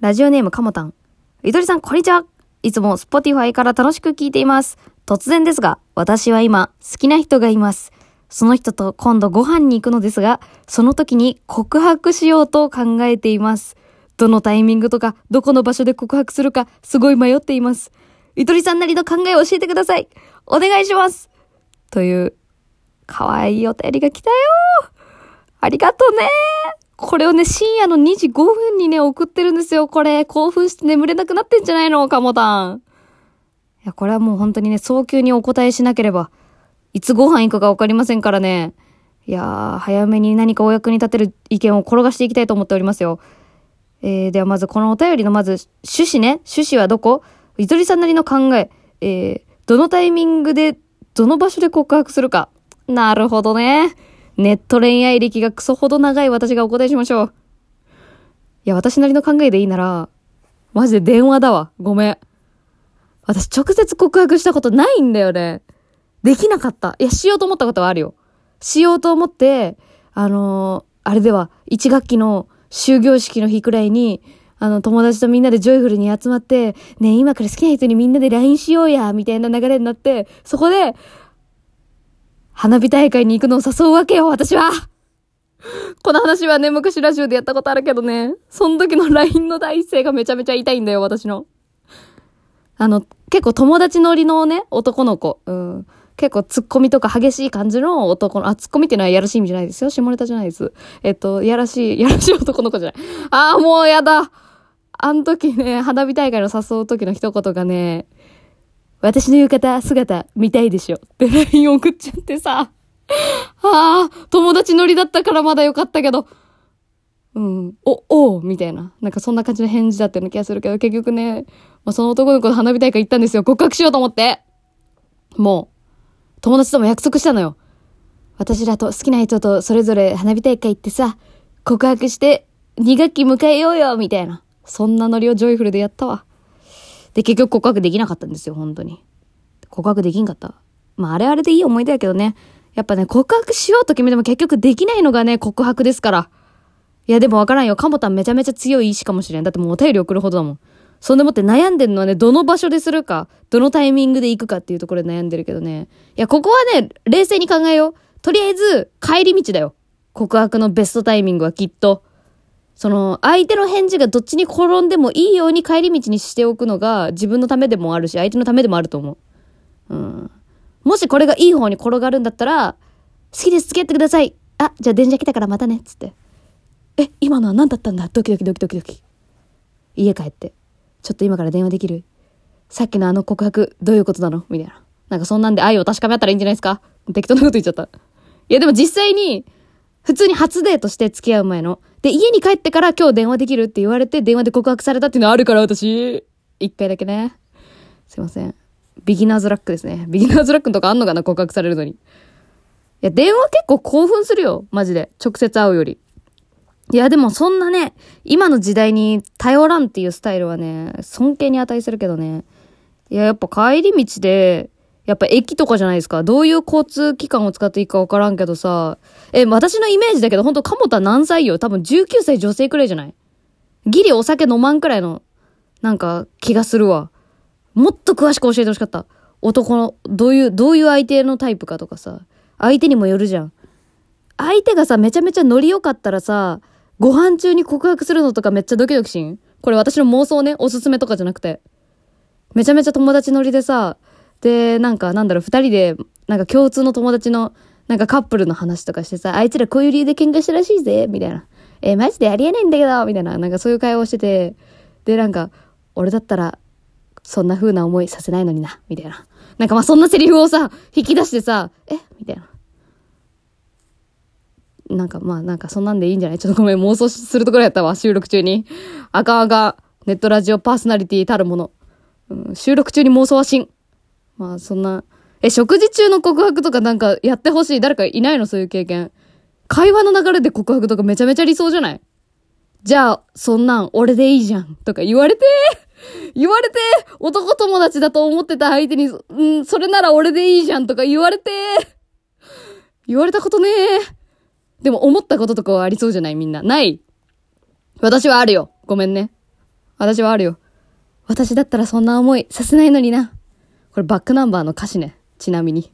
ラジオネームかもたん。ゆとりさん、こんにちは。いつも Spotify から楽しく聞いています。突然ですが、私は今、好きな人がいます。その人と今度ご飯に行くのですが、その時に告白しようと考えています。どのタイミングとか、どこの場所で告白するか、すごい迷っています。ゆとりさんなりの考えを教えてください。お願いします。という、かわいいお便りが来たよありがとうねこれをね、深夜の2時5分にね、送ってるんですよ。これ、興奮して眠れなくなってんじゃないのかもたん。いや、これはもう本当にね、早急にお答えしなければ、いつご飯行くかわかりませんからね。いやー、早めに何かお役に立てる意見を転がしていきたいと思っておりますよ。えー、ではまずこのお便りのまず趣旨ね。趣旨はどこ？ゆとりさんなりの考え。えー、どのタイミングで、どの場所で告白するか。なるほどね。ネット恋愛歴がクソほど長い私がお答えしましょう。いや、私なりの考えでいいなら、マジで電話だわ。ごめん。私直接告白したことないんだよね。できなかった。いや、しようと思ったことはあるよ。しようと思って、あのーあれでは、1学期の終業式の日くらいに、あの、友達とみんなでジョイフルに集まって、ね今から好きな人にみんなで LINE しようや、みたいな流れになって、そこで、花火大会に行くのを誘うわけよ、私はこの話はね、昔ラジオでやったことあるけどね、その時の LINE の第一声がめちゃめちゃ痛いんだよ、私の。あの、結構友達乗りのね、男の子。うん。結構ツッコミとか激しい感じの男の、あ、ツッコミっていうのはやらしい意味じゃないですよ。下ネタじゃないです。えっと、やらしい、やらしい男の子じゃない。ああ、もうやだ。あの時ね、花火大会の誘う時の一言がね、私の浴衣、姿、見たいでしょ。って LINE 送っちゃってさ。ああ、友達乗りだったからまだよかったけど。うん。お、おうみたいな。なんかそんな感じの返事だったような気がするけど、結局ね、まあ、その男の子と花火大会行ったんですよ。告白しようと思って。もう、友達とも約束したのよ。私らと好きな人とそれぞれ花火大会行ってさ、告白して2学期迎えようよみたいな。そんなノリをジョイフルでやったわ。で、結局告白できなかったんですよ、本当に。告白できんかった。まあ、あれあれでいい思い出だけどね。やっぱね、告白しようと決めても結局できないのがね、告白ですから。いや、でもわからんよ。カモタンめちゃめちゃ強い意志かもしれん。だってもうお便り送るほどだもん。そんでもって悩んでるのはね、どの場所でするか、どのタイミングで行くかっていうところで悩んでるけどね。いや、ここはね、冷静に考えよう。とりあえず、帰り道だよ。告白のベストタイミングはきっと。その、相手の返事がどっちに転んでもいいように帰り道にしておくのが自分のためでもあるし、相手のためでもあると思う。うん。もしこれがいい方に転がるんだったら、好きです、付き合ってください。あ、じゃあ電車来たからまたね、つって。え、今のは何だったんだ？ドキドキドキドキドキ。家帰って。ちょっと今から電話できる？さっきのあの告白、どういうことなの？みたいな。なんかそんなんで愛を確かめ合ったらいいんじゃないですか？適当なこと言っちゃった。いやでも実際に、普通に初デートして付き合う前の。で、家に帰ってから今日電話できるって言われて電話で告白されたっていうのあるから私。一回だけね。すいません。ビギナーズラックですね。ビギナーズラックのとかあんのかな告白されるのに。いや、電話結構興奮するよ。マジで。直接会うより。いや、でもそんなね、今の時代に頼らんっていうスタイルはね、尊敬に値するけどね。いや、やっぱ帰り道で、やっぱ駅とかじゃないですか。どういう交通機関を使っていいかわからんけどさ。え、私のイメージだけど、ほんと、カモタ何歳よ多分19歳女性くらいじゃない？ギリお酒飲まんくらいの、なんか、気がするわ。もっと詳しく教えてほしかった。男の、どういう、どういう相手のタイプかとかさ。相手にもよるじゃん。相手がさ、めちゃめちゃノリ良かったらさ、ご飯中に告白するのとかめっちゃドキドキしん？これ私の妄想ね、おすすめとかじゃなくて。めちゃめちゃ友達ノリでさ、で、なんか、なんだろう、二人で、なんか共通の友達の、なんかカップルの話とかしてさ、あいつらこういう理由で喧嘩したらしいぜ、みたいな。えマジでありえないんだけど、みたいな、なんかそういう会話をしてて、で、なんか、俺だったら、そんな風な思いさせないのにな、みたいな。なんかまあそんなセリフをさ、引き出してさ、えみたいな。なんかまあなんかそんなんでいいんじゃない？ちょっとごめん、妄想するところやったわ、収録中に。あかんあかん。ネットラジオパーソナリティたるもの。うん、収録中に妄想はしん。まあそんな、え、食事中の告白とかなんかやってほしい。誰かいないの？そういう経験。会話の流れで告白とかめちゃめちゃ理想じゃない？じゃあ、そんなん俺でいいじゃん。とか言われて 言われて男友達だと思ってた相手に、うん、それなら俺でいいじゃんとか言われて言われたことねでも思ったこととかはありそうじゃない？みんな。ない私はあるよ。ごめんね。私はあるよ。私だったらそんな思いさせないのにな。これバックナンバーの歌詞ね。ちなみに。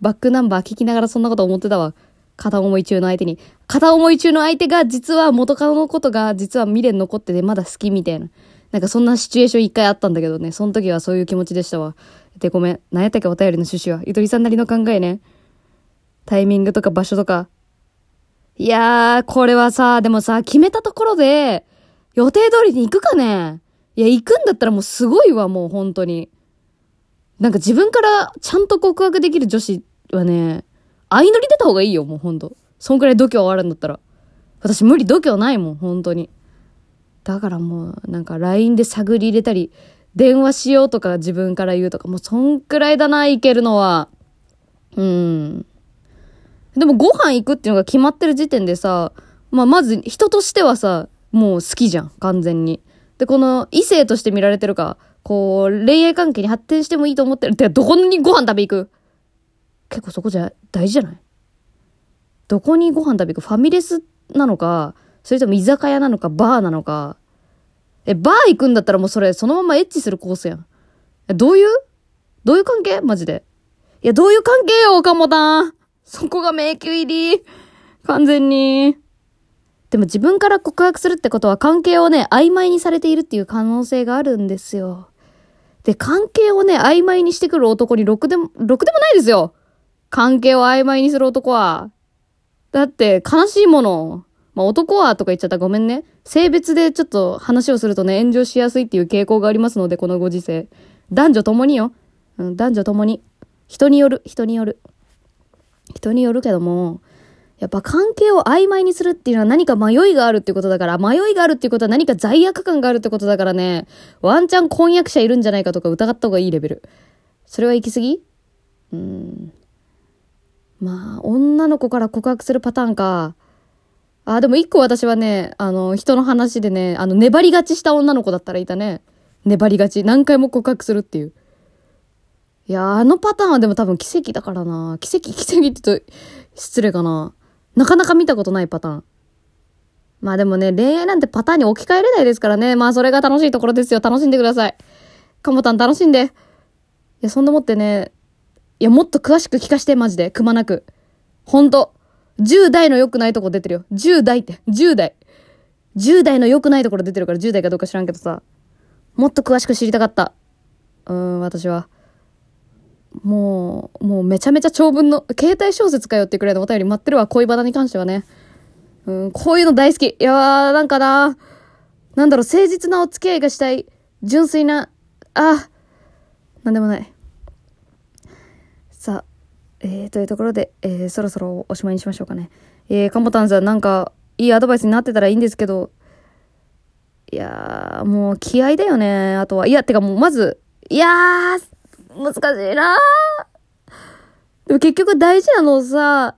バックナンバー聞きながらそんなこと思ってたわ。片思い中の相手に。片思い中の相手が実は元カノのことが実は未練残っててまだ好きみたいな。なんかそんなシチュエーション一回あったんだけどね。その時はそういう気持ちでしたわ。で、ごめん。何やったっけお便りの趣旨は。ゆとりさんなりの考えね。タイミングとか場所とか。いやー、これはさ、でもさ、決めたところで、予定通りに行くかねいや、行くんだったらもうすごいわ、もう本当に。なんか自分からちゃんと告白できる女子はね、相乗り出た方がいいよ、もうほんと。そんくらい度胸あるんだったら。私無理度胸ないもん、本当に。だからもう、なんか LINE で探り入れたり、電話しようとか自分から言うとか、もうそんくらいだな、いけるのは。うん。でもご飯行くっていうのが決まってる時点でさ、まあまず人としてはさ、もう好きじゃん、完全に。で、この異性として見られてるから、こう、恋愛関係に発展してもいいと思ってる。ってどこにご飯食べ行く？結構そこじゃ大事じゃない？どこにご飯食べ行く？ファミレスなのか、それとも居酒屋なのか、バーなのか？え、バー行くんだったらもうそれ、そのままエッチするコースやん。え、どういう？どういう関係？マジで。いや、どういう関係よ、岡本そこが迷宮入り。完全に。でも自分から告白するってことは関係をね、曖昧にされているっていう可能性があるんですよ。で、関係をね、曖昧にしてくる男にろくでも、ろくでもないですよ。関係を曖昧にする男は。だって悲しいもの。まあ、男はとか言っちゃったらごめんね。性別でちょっと話をするとね、炎上しやすいっていう傾向がありますので、このご時世。男女ともによ。うん、男女ともに。人による、人による。人によるけども、やっぱ関係を曖昧にするっていうのは何か迷いがあるってことだから、迷いがあるっていうことは何か罪悪感があるってことだからね、ワンチャン婚約者いるんじゃないかとか疑った方がいいレベル。それは行き過ぎ？うん。まあ、女の子から告白するパターンか。あ、でも一個私はね、あの、人の話でね、あの、粘りがちした女の子だったらいたね。粘りがち。何回も告白するっていう。いや、あのパターンはでも多分奇跡だからな。奇跡、奇跡って言うと失礼かな。なかなか見たことないパターン。まあでもね、恋愛なんてパターンに置き換えれないですからね。まあそれが楽しいところですよ。楽しんでください。かもたん楽しんで。いや、そんなもってね、いや、もっと詳しく聞かして、マジで。くまなく。ほんと。10代の良くないとこ出てるよ。10代って。10代。10代の良くないところ出てるから10代かどうか知らんけどさ。もっと詳しく知りたかった。うーん、私は。もう、もうめちゃめちゃ長文の、携帯小説かよってくらいのお便り待ってるわ、恋バナに関してはね。うん、こういうの大好き。いやー、なんかな、なんだろう、誠実なお付き合いがしたい。純粋な、あ、なんでもない。さあ、えー、というところで、えー、そろそろおしまいにしましょうかね。えー、かもたんさん、なんか、いいアドバイスになってたらいいんですけど、いやー、もう気合だよね。あとは。いや、てかもうまず、いやー、難しいなでも結局大事なのさ、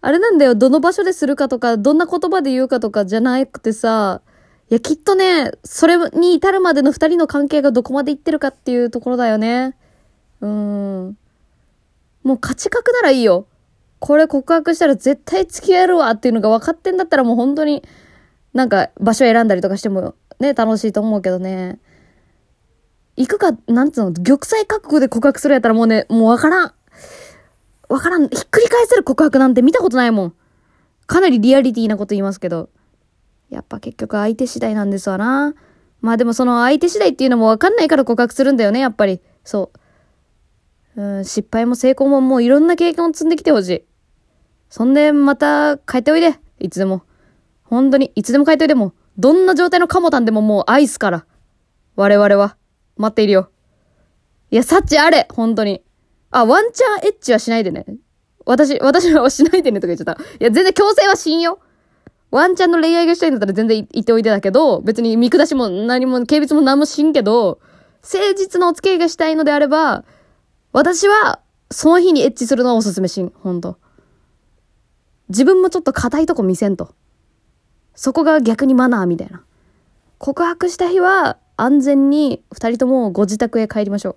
あれなんだよ、どの場所でするかとか、どんな言葉で言うかとかじゃなくてさ、いや、きっとね、それに至るまでの二人の関係がどこまでいってるかっていうところだよね。うん。もう価値格ならいいよ。これ告白したら絶対付き合えるわっていうのが分かってんだったらもう本当に、なんか場所選んだりとかしてもね、楽しいと思うけどね。行くか、なんつうの、玉砕覚悟で告白するやったらもうね、もうわからん。わからん。ひっくり返せる告白なんて見たことないもん。かなりリアリティなこと言いますけど。やっぱ結局相手次第なんですわな。まあでもその相手次第っていうのもわかんないから告白するんだよね、やっぱり。そう。うん、失敗も成功ももういろんな経験を積んできてほしい。そんでまた帰っておいで。いつでも。本当に、いつでも帰っておいでも。どんな状態のカモタンでももうアイスから。我々は。待っているよ。いや、サッチあれ本当に。あ、ワンチャンエッチはしないでね。私、私はしないでねとか言っちゃった。いや、全然強制はしんよ。ワンチャンの恋愛がしたいんだったら全然言っておいてだけど、別に見下しも何も、軽蔑も何もしんけど、誠実なお付き合いがしたいのであれば、私は、その日にエッチするのはおすすめしん。ほんと。自分もちょっと硬いとこ見せんと。そこが逆にマナーみたいな。告白した日は、安全に2人ともご自宅へ帰りましょう。っ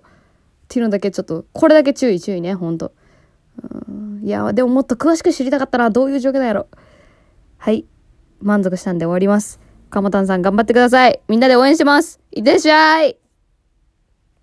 ていうのだけちょっと、これだけ注意注意ね、ほんと。いや、でももっと詳しく知りたかったな。どういう状況なんやろ。はい。満足したんで終わります。かもたんさん頑張ってください。みんなで応援してます。いってらっしゃい